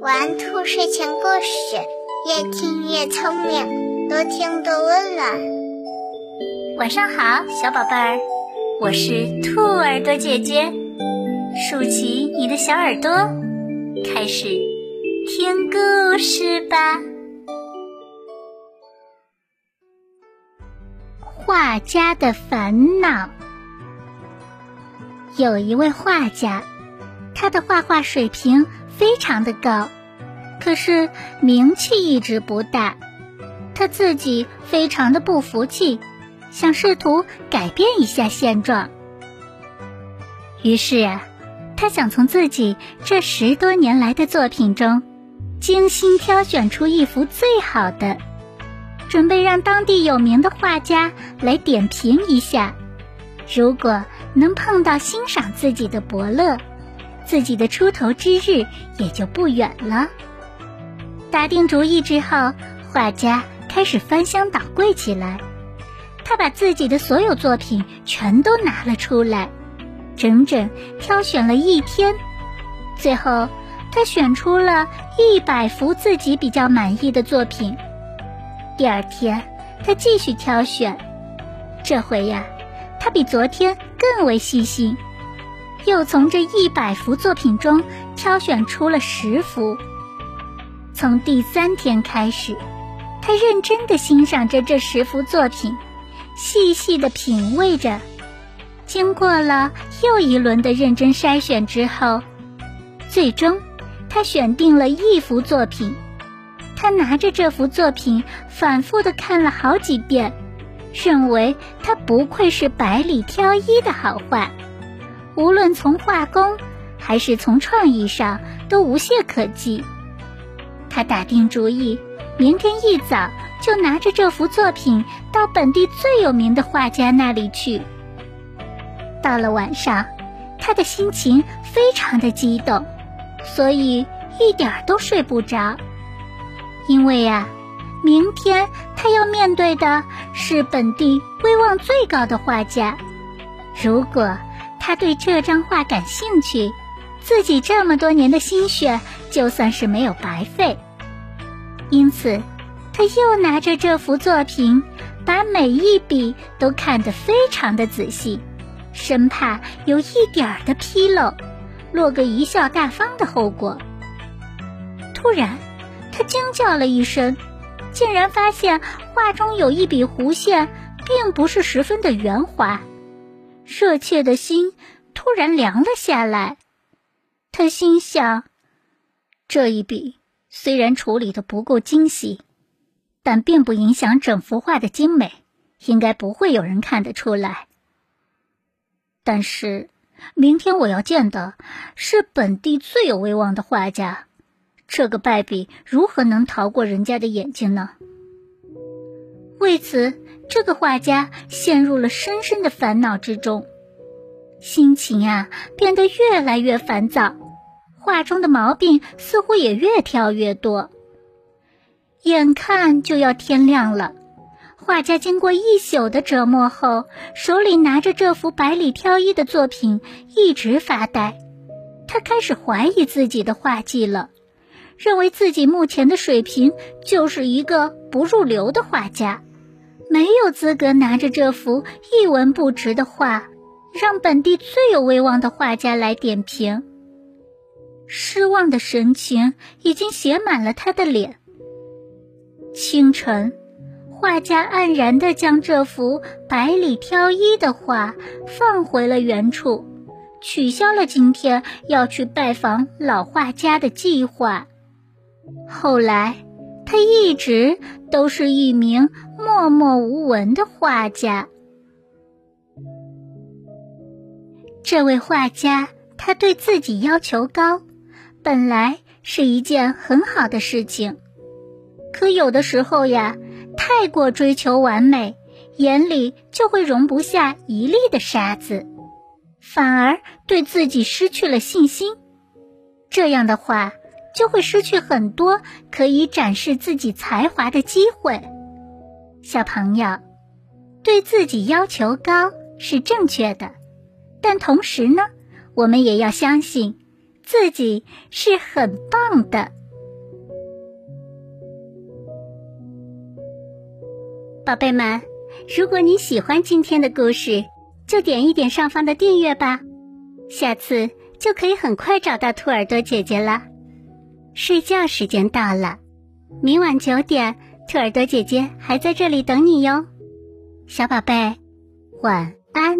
玩兔睡前故事，越听越聪明，多听多温暖。晚上好，小宝贝儿，我是兔耳朵姐姐，竖起你的小耳朵，开始听故事吧。画家的烦恼。有一位画家，他的画画水平非常的高，可是名气一直不大。他自己非常的不服气，想试图改变一下现状。于是啊，他想从自己这十多年来的作品中，精心挑选出一幅最好的，准备让当地有名的画家来点评一下。如果能碰到欣赏自己的伯乐，自己的出头之日也就不远了。打定主意之后，画家开始翻箱倒柜起来。他把自己的所有作品全都拿了出来，整整挑选了一天。最后，他选出了一百幅自己比较满意的作品。第二天，他继续挑选，这回呀。他比昨天更为细心，又从这一百幅作品中挑选出了十幅。从第三天开始，他认真的欣赏着这十幅作品，细细的品味着。经过了又一轮的认真筛选之后，最终他选定了一幅作品。他拿着这幅作品，反复的看了好几遍。认为它不愧是百里挑一的好画，无论从画工还是从创意上都无懈可击。他打定主意，明天一早就拿着这幅作品到本地最有名的画家那里去。到了晚上，他的心情非常的激动，所以一点儿都睡不着，因为呀。明天他要面对的是本地威望最高的画家，如果他对这张画感兴趣，自己这么多年的心血就算是没有白费。因此，他又拿着这幅作品，把每一笔都看得非常的仔细，生怕有一点儿的纰漏，落个贻笑大方的后果。突然，他惊叫了一声。竟然发现画中有一笔弧线，并不是十分的圆滑，热切的心突然凉了下来。他心想：这一笔虽然处理的不够精细，但并不影响整幅画的精美，应该不会有人看得出来。但是，明天我要见的是本地最有威望的画家。这个败笔如何能逃过人家的眼睛呢？为此，这个画家陷入了深深的烦恼之中，心情啊变得越来越烦躁，画中的毛病似乎也越挑越多。眼看就要天亮了，画家经过一宿的折磨后，手里拿着这幅百里挑一的作品，一直发呆。他开始怀疑自己的画技了。认为自己目前的水平就是一个不入流的画家，没有资格拿着这幅一文不值的画，让本地最有威望的画家来点评。失望的神情已经写满了他的脸。清晨，画家黯然地将这幅百里挑一的画放回了原处，取消了今天要去拜访老画家的计划。后来，他一直都是一名默默无闻的画家。这位画家，他对自己要求高，本来是一件很好的事情。可有的时候呀，太过追求完美，眼里就会容不下一粒的沙子，反而对自己失去了信心。这样的话。就会失去很多可以展示自己才华的机会。小朋友，对自己要求高是正确的，但同时呢，我们也要相信，自己是很棒的。宝贝们，如果你喜欢今天的故事，就点一点上方的订阅吧，下次就可以很快找到兔耳朵姐姐了。睡觉时间到了，明晚九点，兔耳朵姐姐还在这里等你哟，小宝贝，晚安。